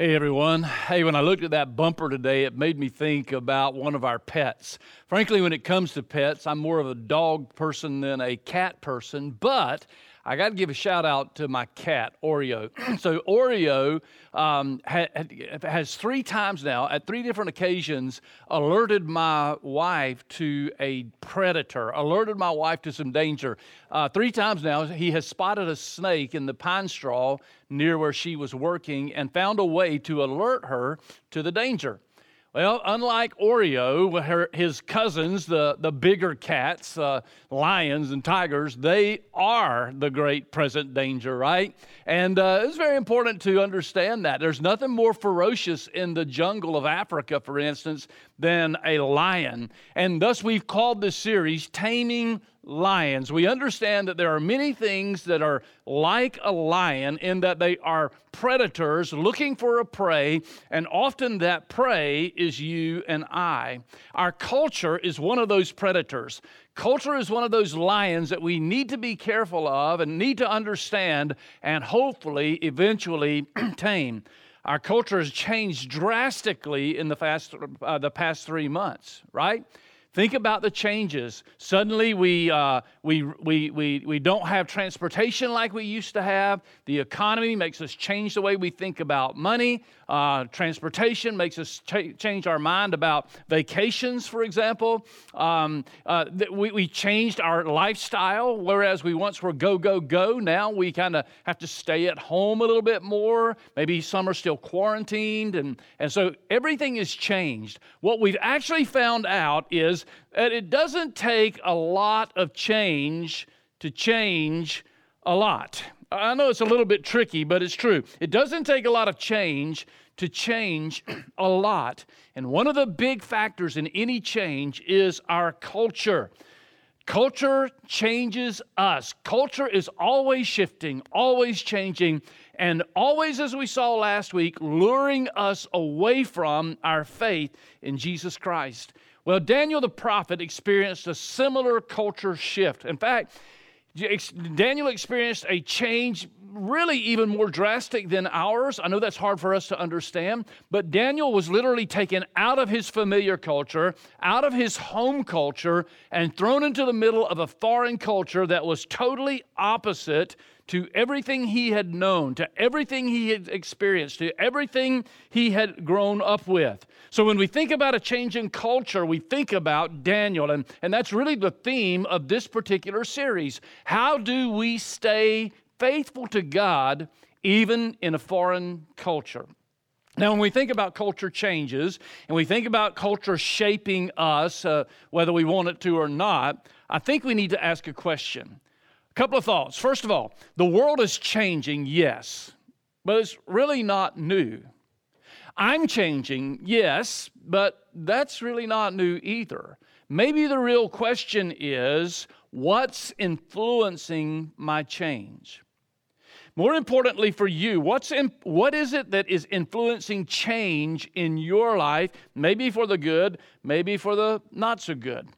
Hey everyone. Hey, when I looked at that bumper today, it made me think about one of our pets. Frankly, when it comes to pets, I'm more of a dog person than a cat person, but I got to give a shout out to my cat, Oreo. so, Oreo um, ha- has three times now, at three different occasions, alerted my wife to a predator, alerted my wife to some danger. Uh, three times now, he has spotted a snake in the pine straw near where she was working and found a way to alert her to the danger. Well, unlike Oreo, her, his cousins, the, the bigger cats, uh, lions and tigers, they are the great present danger, right? And uh, it's very important to understand that. There's nothing more ferocious in the jungle of Africa, for instance, than a lion. And thus we've called this series Taming lions. We understand that there are many things that are like a lion in that they are predators looking for a prey, and often that prey is you and I. Our culture is one of those predators. Culture is one of those lions that we need to be careful of and need to understand and hopefully eventually tame. Our culture has changed drastically in the, fast, uh, the past three months, right? Think about the changes. Suddenly, we, uh, we, we, we, we don't have transportation like we used to have. The economy makes us change the way we think about money. Uh, transportation makes us ch- change our mind about vacations, for example. Um, uh, th- we, we changed our lifestyle, whereas we once were go, go, go. Now we kind of have to stay at home a little bit more. Maybe some are still quarantined. And, and so everything has changed. What we've actually found out is that it doesn't take a lot of change to change a lot. I know it's a little bit tricky, but it's true. It doesn't take a lot of change to change a lot. And one of the big factors in any change is our culture. Culture changes us. Culture is always shifting, always changing, and always, as we saw last week, luring us away from our faith in Jesus Christ. Well, Daniel the prophet experienced a similar culture shift. In fact, Daniel experienced a change really even more drastic than ours. I know that's hard for us to understand, but Daniel was literally taken out of his familiar culture, out of his home culture, and thrown into the middle of a foreign culture that was totally opposite to everything he had known, to everything he had experienced, to everything he had grown up with. So when we think about a change in culture, we think about Daniel, and, and that's really the theme of this particular series. How do we stay faithful to God even in a foreign culture? Now, when we think about culture changes and we think about culture shaping us, uh, whether we want it to or not, I think we need to ask a question. A couple of thoughts. First of all, the world is changing, yes, but it's really not new. I'm changing, yes, but that's really not new either. Maybe the real question is what's influencing my change? More importantly for you, what's in, what is it that is influencing change in your life, maybe for the good, maybe for the not so good?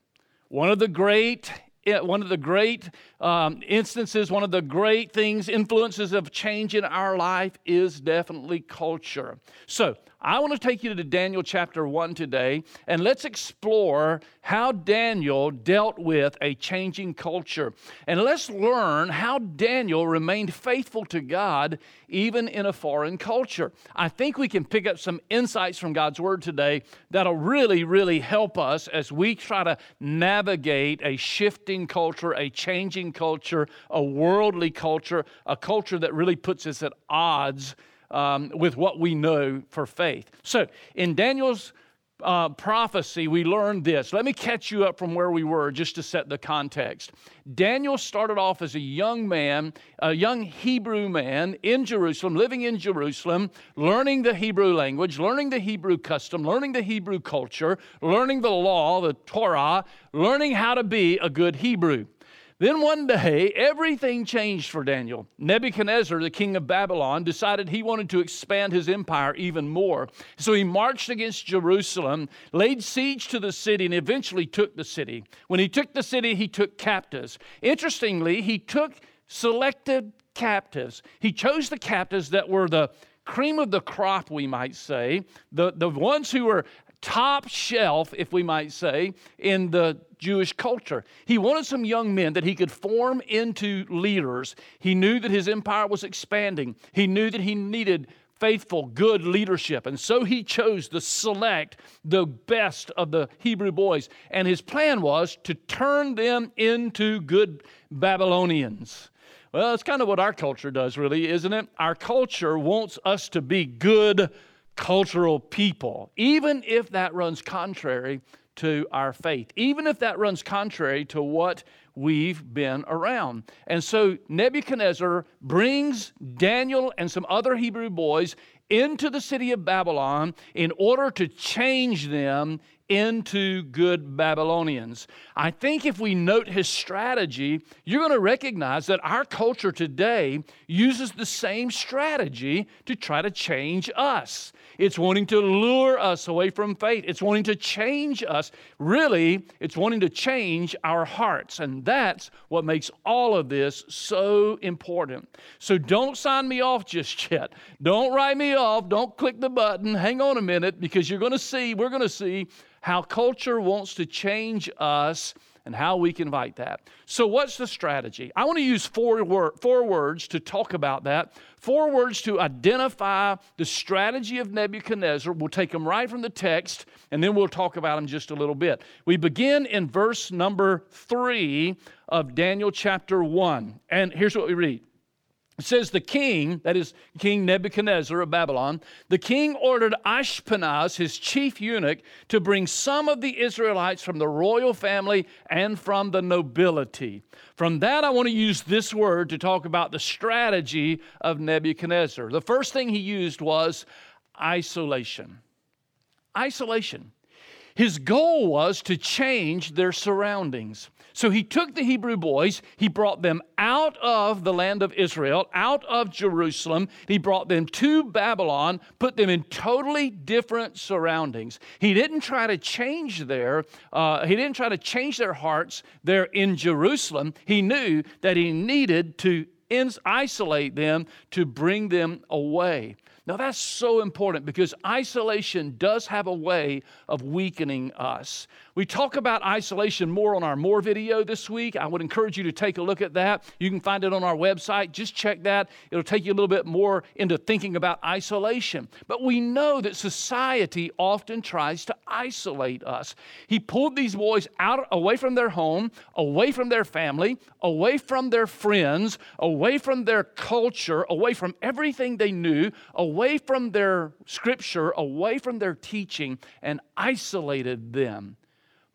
One of the great one of the great um, instances, one of the great things, influences of change in our life is definitely culture. So, I want to take you to Daniel chapter 1 today, and let's explore how Daniel dealt with a changing culture. And let's learn how Daniel remained faithful to God even in a foreign culture. I think we can pick up some insights from God's Word today that'll really, really help us as we try to navigate a shifting culture, a changing culture, a worldly culture, a culture that really puts us at odds um, with what we know for faith. So, in Daniel's uh, prophecy, we learned this. Let me catch you up from where we were just to set the context. Daniel started off as a young man, a young Hebrew man in Jerusalem, living in Jerusalem, learning the Hebrew language, learning the Hebrew custom, learning the Hebrew culture, learning the law, the Torah, learning how to be a good Hebrew. Then one day, everything changed for Daniel. Nebuchadnezzar, the king of Babylon, decided he wanted to expand his empire even more. So he marched against Jerusalem, laid siege to the city, and eventually took the city. When he took the city, he took captives. Interestingly, he took selected captives. He chose the captives that were the cream of the crop, we might say, the, the ones who were top shelf, if we might say, in the Jewish culture. He wanted some young men that he could form into leaders. He knew that his empire was expanding, he knew that he needed faithful, good leadership. And so he chose to select the best of the Hebrew boys. And his plan was to turn them into good Babylonians. Well, it's kind of what our culture does, really, isn't it? Our culture wants us to be good cultural people, even if that runs contrary to our faith, even if that runs contrary to what we've been around. And so Nebuchadnezzar brings Daniel and some other Hebrew boys into the city of Babylon in order to change them into good Babylonians. I think if we note his strategy, you're going to recognize that our culture today uses the same strategy to try to change us. It's wanting to lure us away from faith. It's wanting to change us. Really, it's wanting to change our hearts. And that's what makes all of this so important. So don't sign me off just yet. Don't write me off. Don't click the button. Hang on a minute because you're going to see, we're going to see how culture wants to change us and how we can fight that. So, what's the strategy? I want to use four, wor- four words to talk about that. Four words to identify the strategy of Nebuchadnezzar. We'll take them right from the text, and then we'll talk about them just a little bit. We begin in verse number three of Daniel chapter one. And here's what we read it says the king, that is King Nebuchadnezzar of Babylon, the king ordered Ashpenaz, his chief eunuch, to bring some of the Israelites from the royal family and from the nobility. From that, I want to use this word to talk about the strategy of Nebuchadnezzar. The first thing he used was isolation. Isolation. His goal was to change their surroundings. So he took the Hebrew boys, he brought them out of the land of Israel, out of Jerusalem. He brought them to Babylon, put them in totally different surroundings. He didn't try to change their, uh, he didn't try to change their hearts there in Jerusalem. He knew that he needed to isolate them to bring them away. Now, that's so important because isolation does have a way of weakening us. We talk about isolation more on our More video this week. I would encourage you to take a look at that. You can find it on our website. Just check that. It'll take you a little bit more into thinking about isolation. But we know that society often tries to isolate us. He pulled these boys out away from their home, away from their family, away from their friends, away from their culture, away from everything they knew, away from their scripture, away from their teaching, and isolated them.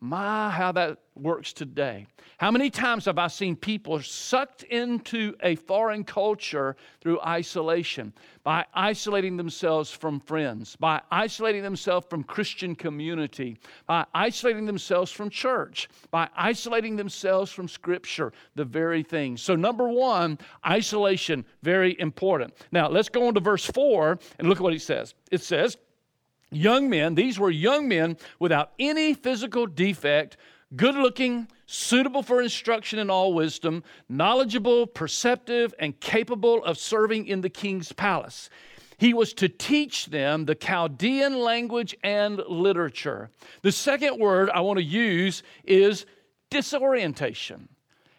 My, how that works today. How many times have I seen people sucked into a foreign culture through isolation, by isolating themselves from friends, by isolating themselves from Christian community, by isolating themselves from church, by isolating themselves from Scripture, the very thing. So, number one, isolation, very important. Now, let's go on to verse four and look at what he says. It says, young men, these were young men without any physical defect, good looking, suitable for instruction in all wisdom, knowledgeable, perceptive, and capable of serving in the king's palace. He was to teach them the Chaldean language and literature. The second word I want to use is disorientation.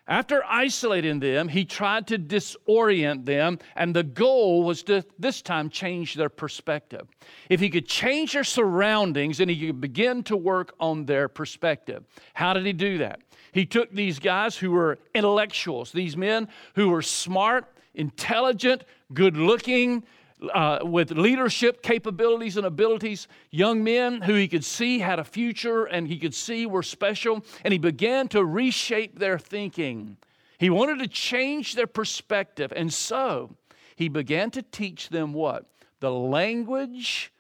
After isolating them, he tried to disorient them, and the goal was to this time change their perspective. If he could change their surroundings, then he could begin to work on their perspective. How did he do that? He took these guys who were intellectuals, these men who were smart, intelligent, good looking, uh, with leadership capabilities and abilities, young men who he could see had a future and he could see were special, and he began to reshape their thinking. He wanted to change their perspective, and so he began to teach them what? The language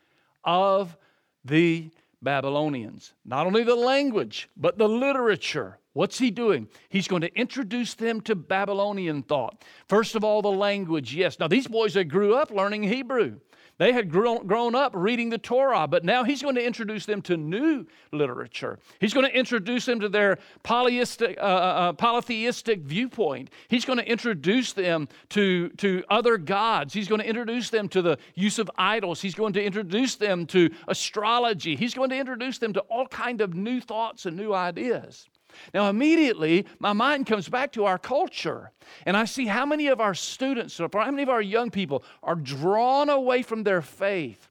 of the Babylonians. Not only the language, but the literature. What's he doing? He's going to introduce them to Babylonian thought. First of all, the language, yes. Now, these boys, they grew up learning Hebrew. They had grown, grown up reading the Torah, but now he's going to introduce them to new literature. He's going to introduce them to their polyistic, uh, uh, uh, polytheistic viewpoint. He's going to introduce them to, to other gods. He's going to introduce them to the use of idols. He's going to introduce them to astrology. He's going to introduce them to all kind of new thoughts and new ideas. Now, immediately, my mind comes back to our culture, and I see how many of our students, how many of our young people are drawn away from their faith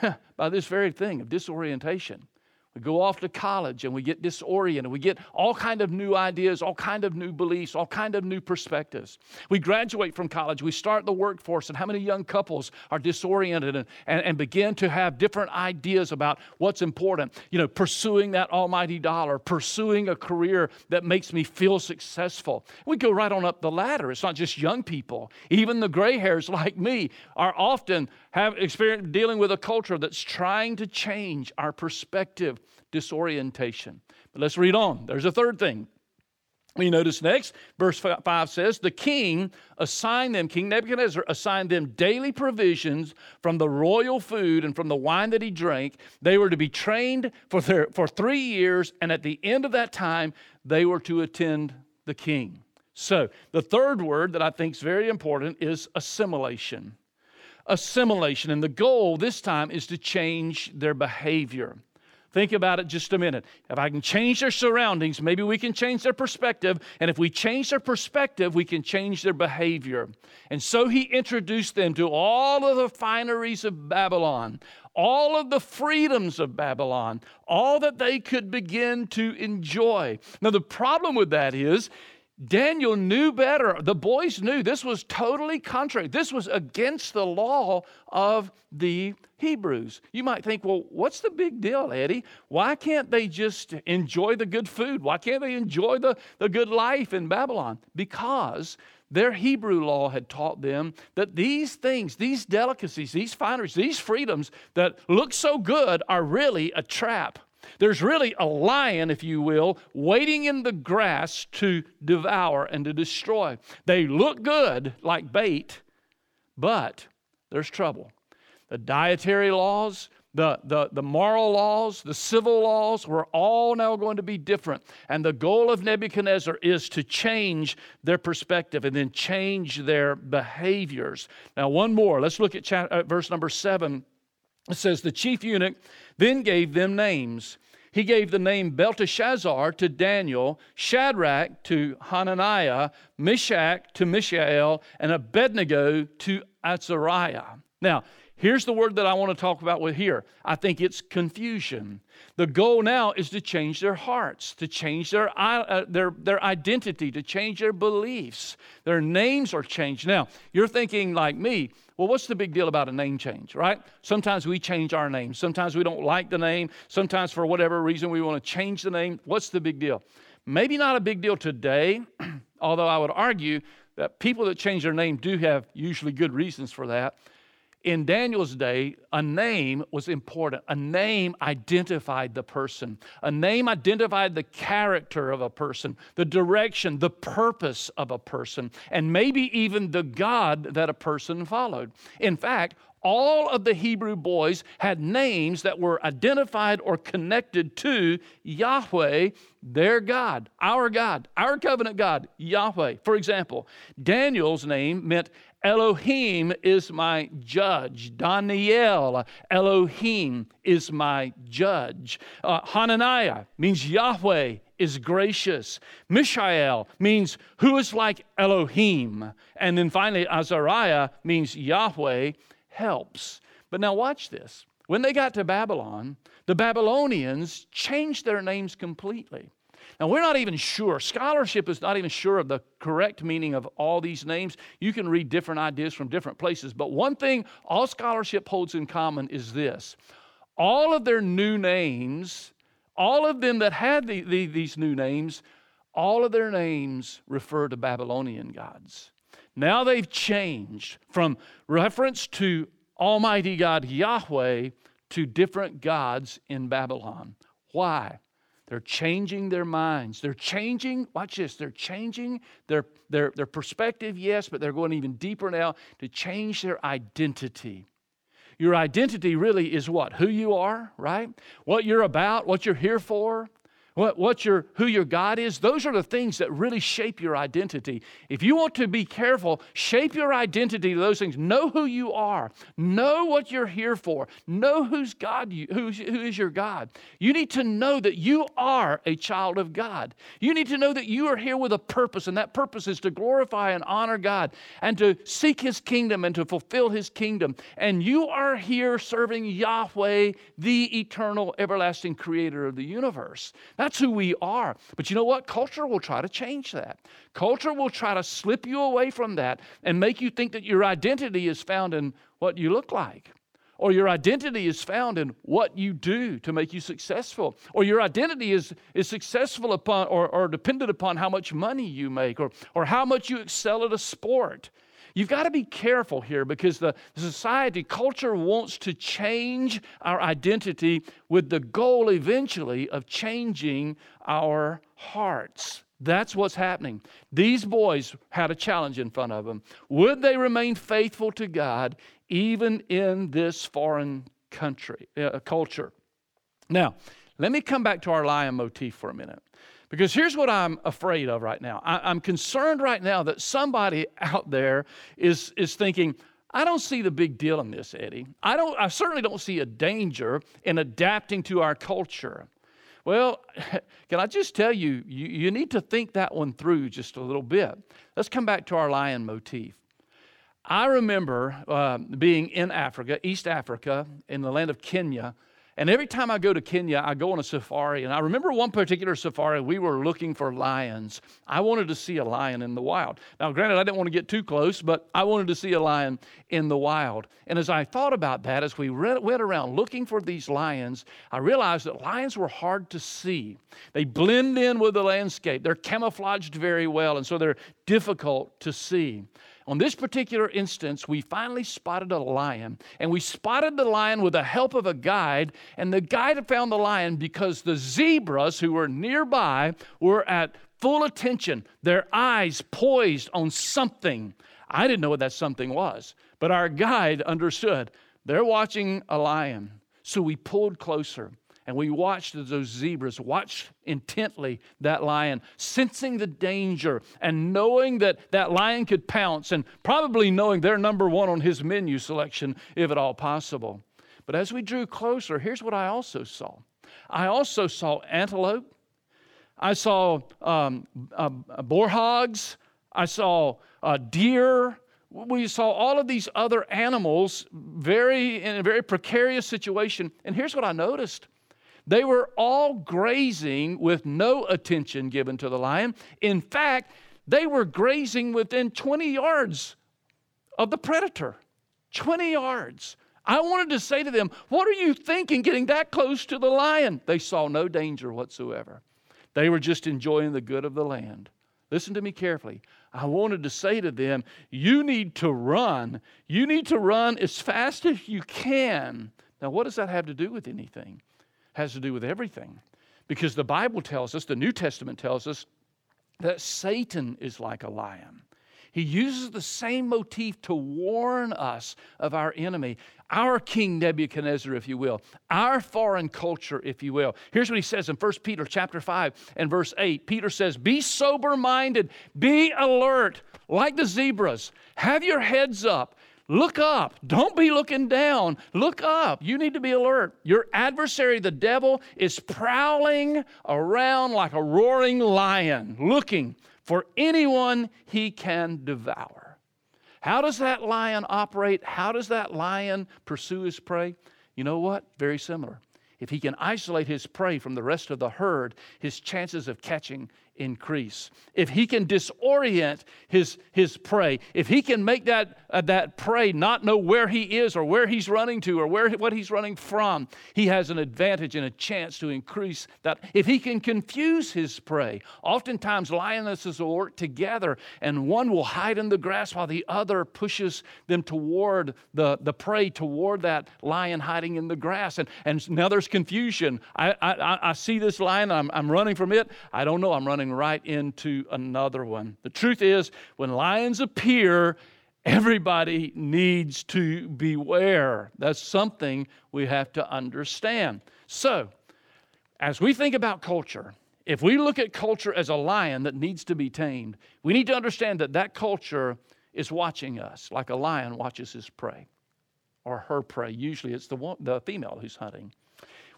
by this very thing of disorientation. We go off to college and we get disoriented. We get all kind of new ideas, all kind of new beliefs, all kind of new perspectives. We graduate from college, we start the workforce, and how many young couples are disoriented and, and, and begin to have different ideas about what's important? You know, pursuing that almighty dollar, pursuing a career that makes me feel successful. We go right on up the ladder. It's not just young people. Even the gray hairs like me are often have experience dealing with a culture that's trying to change our perspective, disorientation. But let's read on. There's a third thing. We notice next, verse 5 says, The king assigned them, King Nebuchadnezzar assigned them daily provisions from the royal food and from the wine that he drank. They were to be trained for, their, for three years, and at the end of that time, they were to attend the king. So, the third word that I think is very important is assimilation assimilation. And the goal this time is to change their behavior. Think about it just a minute. If I can change their surroundings, maybe we can change their perspective. And if we change their perspective, we can change their behavior. And so he introduced them to all of the fineries of Babylon, all of the freedoms of Babylon, all that they could begin to enjoy. Now, the problem with that is Daniel knew better. The boys knew this was totally contrary. This was against the law of the Hebrews. You might think, well, what's the big deal, Eddie? Why can't they just enjoy the good food? Why can't they enjoy the, the good life in Babylon? Because their Hebrew law had taught them that these things, these delicacies, these fineries, these freedoms that look so good are really a trap. There's really a lion, if you will, waiting in the grass to devour and to destroy. They look good like bait, but there's trouble. The dietary laws, the, the, the moral laws, the civil laws were all now going to be different. And the goal of Nebuchadnezzar is to change their perspective and then change their behaviors. Now, one more. Let's look at uh, verse number seven. It says, The chief eunuch then gave them names. He gave the name Belteshazzar to Daniel, Shadrach to Hananiah, Meshach to Mishael, and Abednego to Azariah. Now, here's the word that I want to talk about with here. I think it's confusion. The goal now is to change their hearts, to change their, uh, their, their identity, to change their beliefs. Their names are changed. Now, you're thinking like me, well, what's the big deal about a name change, right? Sometimes we change our name. Sometimes we don't like the name. Sometimes, for whatever reason, we want to change the name. What's the big deal? Maybe not a big deal today, although I would argue that people that change their name do have usually good reasons for that in Daniel's day, a name was important. A name identified the person. A name identified the character of a person, the direction, the purpose of a person, and maybe even the God that a person followed. In fact, all of the Hebrew boys had names that were identified or connected to Yahweh, their God, our God, our covenant God, Yahweh. For example, Daniel's name meant Elohim is my judge. Daniel, Elohim is my judge. Uh, Hananiah means Yahweh is gracious. Mishael means who is like Elohim. And then finally, Azariah means Yahweh helps. But now watch this. When they got to Babylon, the Babylonians changed their names completely. Now, we're not even sure. Scholarship is not even sure of the correct meaning of all these names. You can read different ideas from different places. But one thing all scholarship holds in common is this all of their new names, all of them that had the, the, these new names, all of their names refer to Babylonian gods. Now they've changed from reference to Almighty God Yahweh to different gods in Babylon. Why? They're changing their minds. They're changing, watch this, they're changing their, their, their perspective, yes, but they're going even deeper now to change their identity. Your identity really is what? Who you are, right? What you're about, what you're here for, what, what your, who your God is, those are the things that really shape your identity. If you want to be careful, shape your identity to those things. Know who you are. Know what you're here for. Know who's God, you, who's, who is your God. You need to know that you are a child of God. You need to know that you are here with a purpose, and that purpose is to glorify and honor God and to seek His kingdom and to fulfill His kingdom. And you are here serving Yahweh, the eternal, everlasting creator of the universe. That's who we are. But you know what? Culture will try to change that. Culture will try to slip you away from that and make you think that your identity is found in what you look like. Or your identity is found in what you do to make you successful. Or your identity is, is successful upon or, or dependent upon how much money you make or, or how much you excel at a sport. You've got to be careful here because the society, culture wants to change our identity with the goal eventually of changing our hearts. That's what's happening. These boys had a challenge in front of them. Would they remain faithful to God even in this foreign country, uh, culture? Now, let me come back to our lion motif for a minute. Because here's what I'm afraid of right now. I, am concerned right now that somebody out there is, is thinking, I don't see the big deal in this, Eddie. I, don't, I certainly don't see a danger in adapting to our culture. Well, can I just tell you, you, you need to think that one through just a little bit. Let's come back to our lion motif. I remember uh, being in Africa, East Africa, in the land of Kenya, and every time I go to Kenya, I go on a safari. And I remember one particular safari, we were looking for lions. I wanted to see a lion in the wild. Now, granted, I didn't want to get too close, but I wanted to see a lion in the wild. And as I thought about that, as we went around looking for these lions, I realized that lions were hard to see. They blend in with the landscape, they're camouflaged very well, and so they're difficult to see. On this particular instance, we finally spotted a lion, and we spotted the lion with the help of a guide. And the guide found the lion because the zebras who were nearby were at full attention, their eyes poised on something. I didn't know what that something was, but our guide understood. They're watching a lion. So we pulled closer. And we watched those zebras watched intently that lion, sensing the danger and knowing that that lion could pounce and probably knowing they're number one on his menu selection, if at all possible. But as we drew closer, here's what I also saw. I also saw antelope, I saw um, uh, boar hogs, I saw uh, deer, we saw all of these other animals very in a very precarious situation. And here's what i noticed they were all grazing with no attention given to the lion. In fact, they were grazing within 20 yards of the predator. 20 yards. I wanted to say to them, What are you thinking getting that close to the lion? They saw no danger whatsoever. They were just enjoying the good of the land. Listen to me carefully. I wanted to say to them, You need to run. You need to run as fast as you can. Now, what does that have to do with anything? Has to do with everything. Because the Bible tells us, the New Testament tells us, that Satan is like a lion. He uses the same motif to warn us of our enemy, our King Nebuchadnezzar, if you will, our foreign culture, if you will. Here's what he says in 1 Peter chapter 5 and verse 8. Peter says, Be sober-minded, be alert, like the zebras. Have your heads up. Look up. Don't be looking down. Look up. You need to be alert. Your adversary, the devil, is prowling around like a roaring lion, looking for anyone he can devour. How does that lion operate? How does that lion pursue his prey? You know what? Very similar. If he can isolate his prey from the rest of the herd, his chances of catching increase. If he can disorient his, his prey, if he can make that, uh, that prey not know where he is or where he's running to or where, what he's running from, he has an advantage and a chance to increase that. If he can confuse his prey, oftentimes lionesses will work together and one will hide in the grass while the other pushes them toward the, the prey, toward that lion hiding in the grass. And, and now there's confusion. I, I, I see this lion, I'm, I'm running from it. I don't know, I'm running right into another one. The truth is, when lions appear, Everybody needs to beware. That's something we have to understand. So, as we think about culture, if we look at culture as a lion that needs to be tamed, we need to understand that that culture is watching us like a lion watches his prey or her prey. Usually it's the, one, the female who's hunting.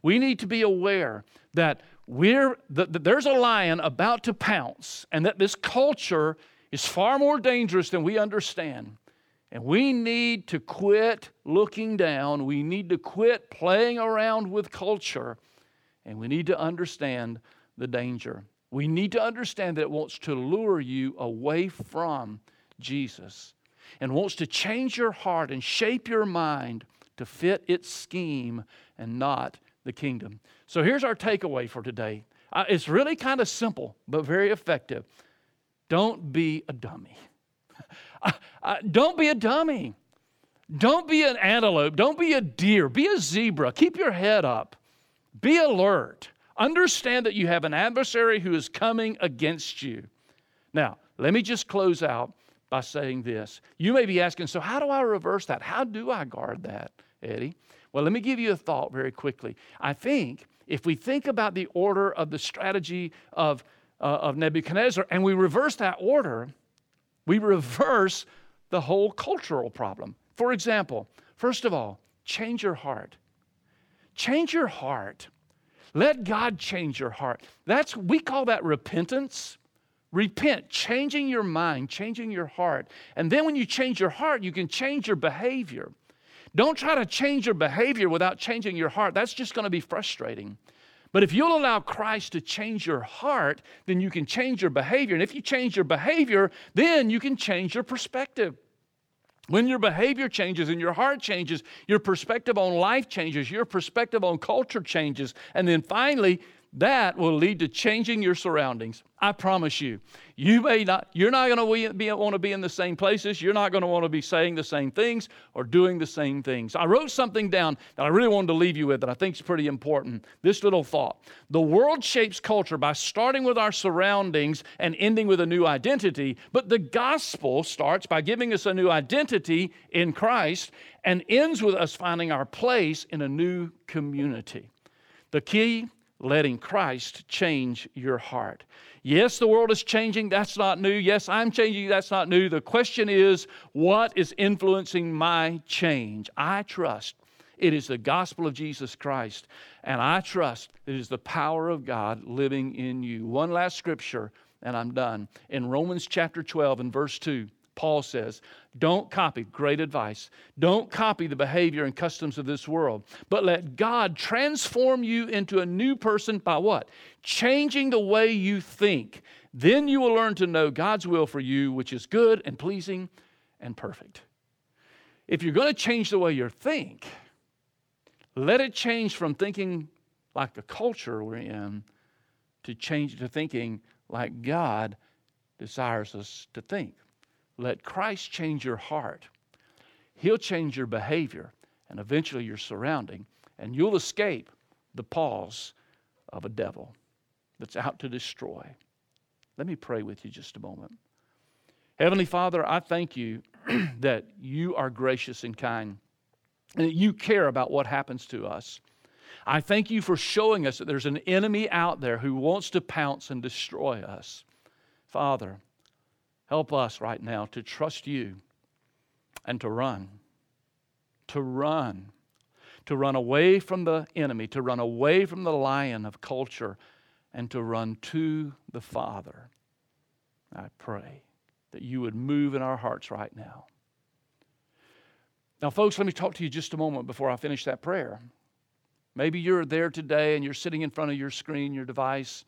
We need to be aware that we're, that, that there's a lion about to pounce and that this culture is far more dangerous than we understand. And we need to quit looking down. We need to quit playing around with culture. And we need to understand the danger. We need to understand that it wants to lure you away from Jesus and wants to change your heart and shape your mind to fit its scheme and not the kingdom. So here's our takeaway for today. Uh, it's really kind of simple, but very effective. Don't be a dummy. uh, uh, don't be a dummy. Don't be an antelope. Don't be a deer. Be a zebra. Keep your head up. Be alert. Understand that you have an adversary who is coming against you. Now, let me just close out by saying this. You may be asking, so how do I reverse that? How do I guard that, Eddie? Well, let me give you a thought very quickly. I think if we think about the order of the strategy of, uh, of Nebuchadnezzar and we reverse that order, we reverse the whole cultural problem. For example, first of all, change your heart. Change your heart. Let God change your heart. That's we call that repentance. Repent, changing your mind, changing your heart. And then when you change your heart, you can change your behavior. Don't try to change your behavior without changing your heart. That's just going to be frustrating. But if you'll allow Christ to change your heart, then you can change your behavior. And if you change your behavior, then you can change your perspective. When your behavior changes and your heart changes, your perspective on life changes, your perspective on culture changes, and then finally, that will lead to changing your surroundings. I promise you. You may not, you're not going to want to be in the same places. You're not going to want to be saying the same things or doing the same things. I wrote something down that I really wanted to leave you with that I think is pretty important. This little thought. The world shapes culture by starting with our surroundings and ending with a new identity, but the gospel starts by giving us a new identity in Christ and ends with us finding our place in a new community. The key letting Christ change your heart. Yes, the world is changing. That's not new. Yes, I'm changing. That's not new. The question is, what is influencing my change? I trust it is the gospel of Jesus Christ, and I trust it is the power of God living in you. One last scripture, and I'm done. In Romans chapter 12 and verse 2, Paul says, don't copy, great advice. Don't copy the behavior and customs of this world, but let God transform you into a new person by what? Changing the way you think. Then you will learn to know God's will for you, which is good and pleasing and perfect. If you're going to change the way you think, let it change from thinking like the culture we're in to change to thinking like God desires us to think. Let Christ change your heart. He'll change your behavior and eventually your surrounding, and you'll escape the paws of a devil that's out to destroy. Let me pray with you just a moment. Heavenly Father, I thank you that you are gracious and kind and that you care about what happens to us. I thank you for showing us that there's an enemy out there who wants to pounce and destroy us. Father, Help us right now to trust you and to run. To run. To run away from the enemy, to run away from the lion of culture, and to run to the Father. I pray that you would move in our hearts right now. Now, folks, let me talk to you just a moment before I finish that prayer. Maybe you're there today and you're sitting in front of your screen, your device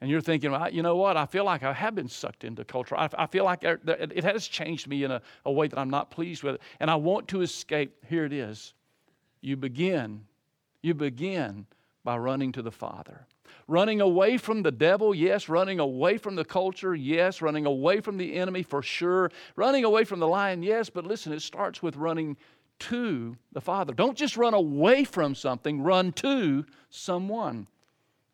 and you're thinking, well, you know what? I feel like I have been sucked into culture. I, I feel like it has changed me in a, a way that I'm not pleased with. And I want to escape. Here it is. You begin, you begin by running to the Father. Running away from the devil, yes. Running away from the culture, yes. Running away from the enemy, for sure. Running away from the lion, yes. But listen, it starts with running to the Father. Don't just run away from something, run to someone.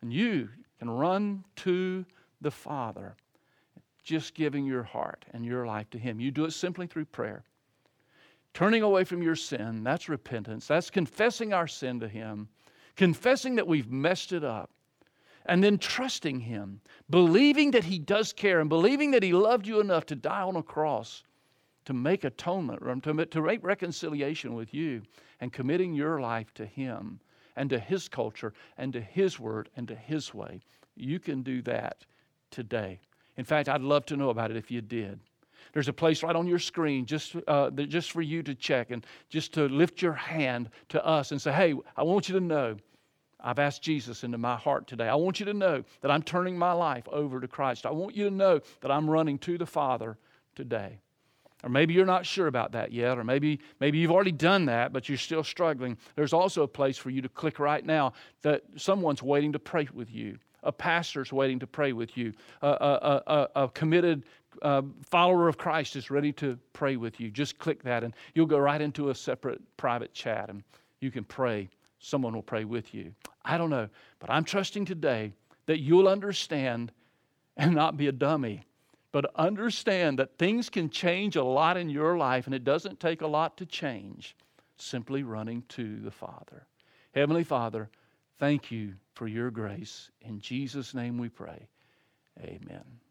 And you, and run to the Father. just giving your heart and your life to Him. You do it simply through prayer. Turning away from your sin, that's repentance. That's confessing our sin to Him, confessing that we've messed it up, and then trusting Him, believing that He does care, and believing that He loved you enough to die on a cross to make atonement, to, make reconciliation with you, and committing your life to Him and to His culture and to His word and to His way. You can do that today. In fact, I'd love to know about it if you did. There's a place right on your screen just, uh, just for you to check and just to lift your hand to us and say, hey, I want you to know I've asked Jesus into my heart today. I want you to know that I'm turning my life over to Christ. I want you to know that I'm running to the Father today. Or maybe you're not sure about that yet, or maybe, maybe you've already done that, but you're still struggling. There's also a place for you to click right now that someone's waiting to pray with you. A pastor's waiting to pray with you. A, a, a, a committed uh, follower of Christ is ready to pray with you. Just click that, and you'll go right into a separate private chat, and you can pray. Someone will pray with you. I don't know, but I'm trusting today that you'll understand and not be a dummy but understand that things can change a lot in your life, and it doesn't take a lot to change. Simply running to the Father. Heavenly Father, thank you for your grace. In Jesus' name we pray. Amen.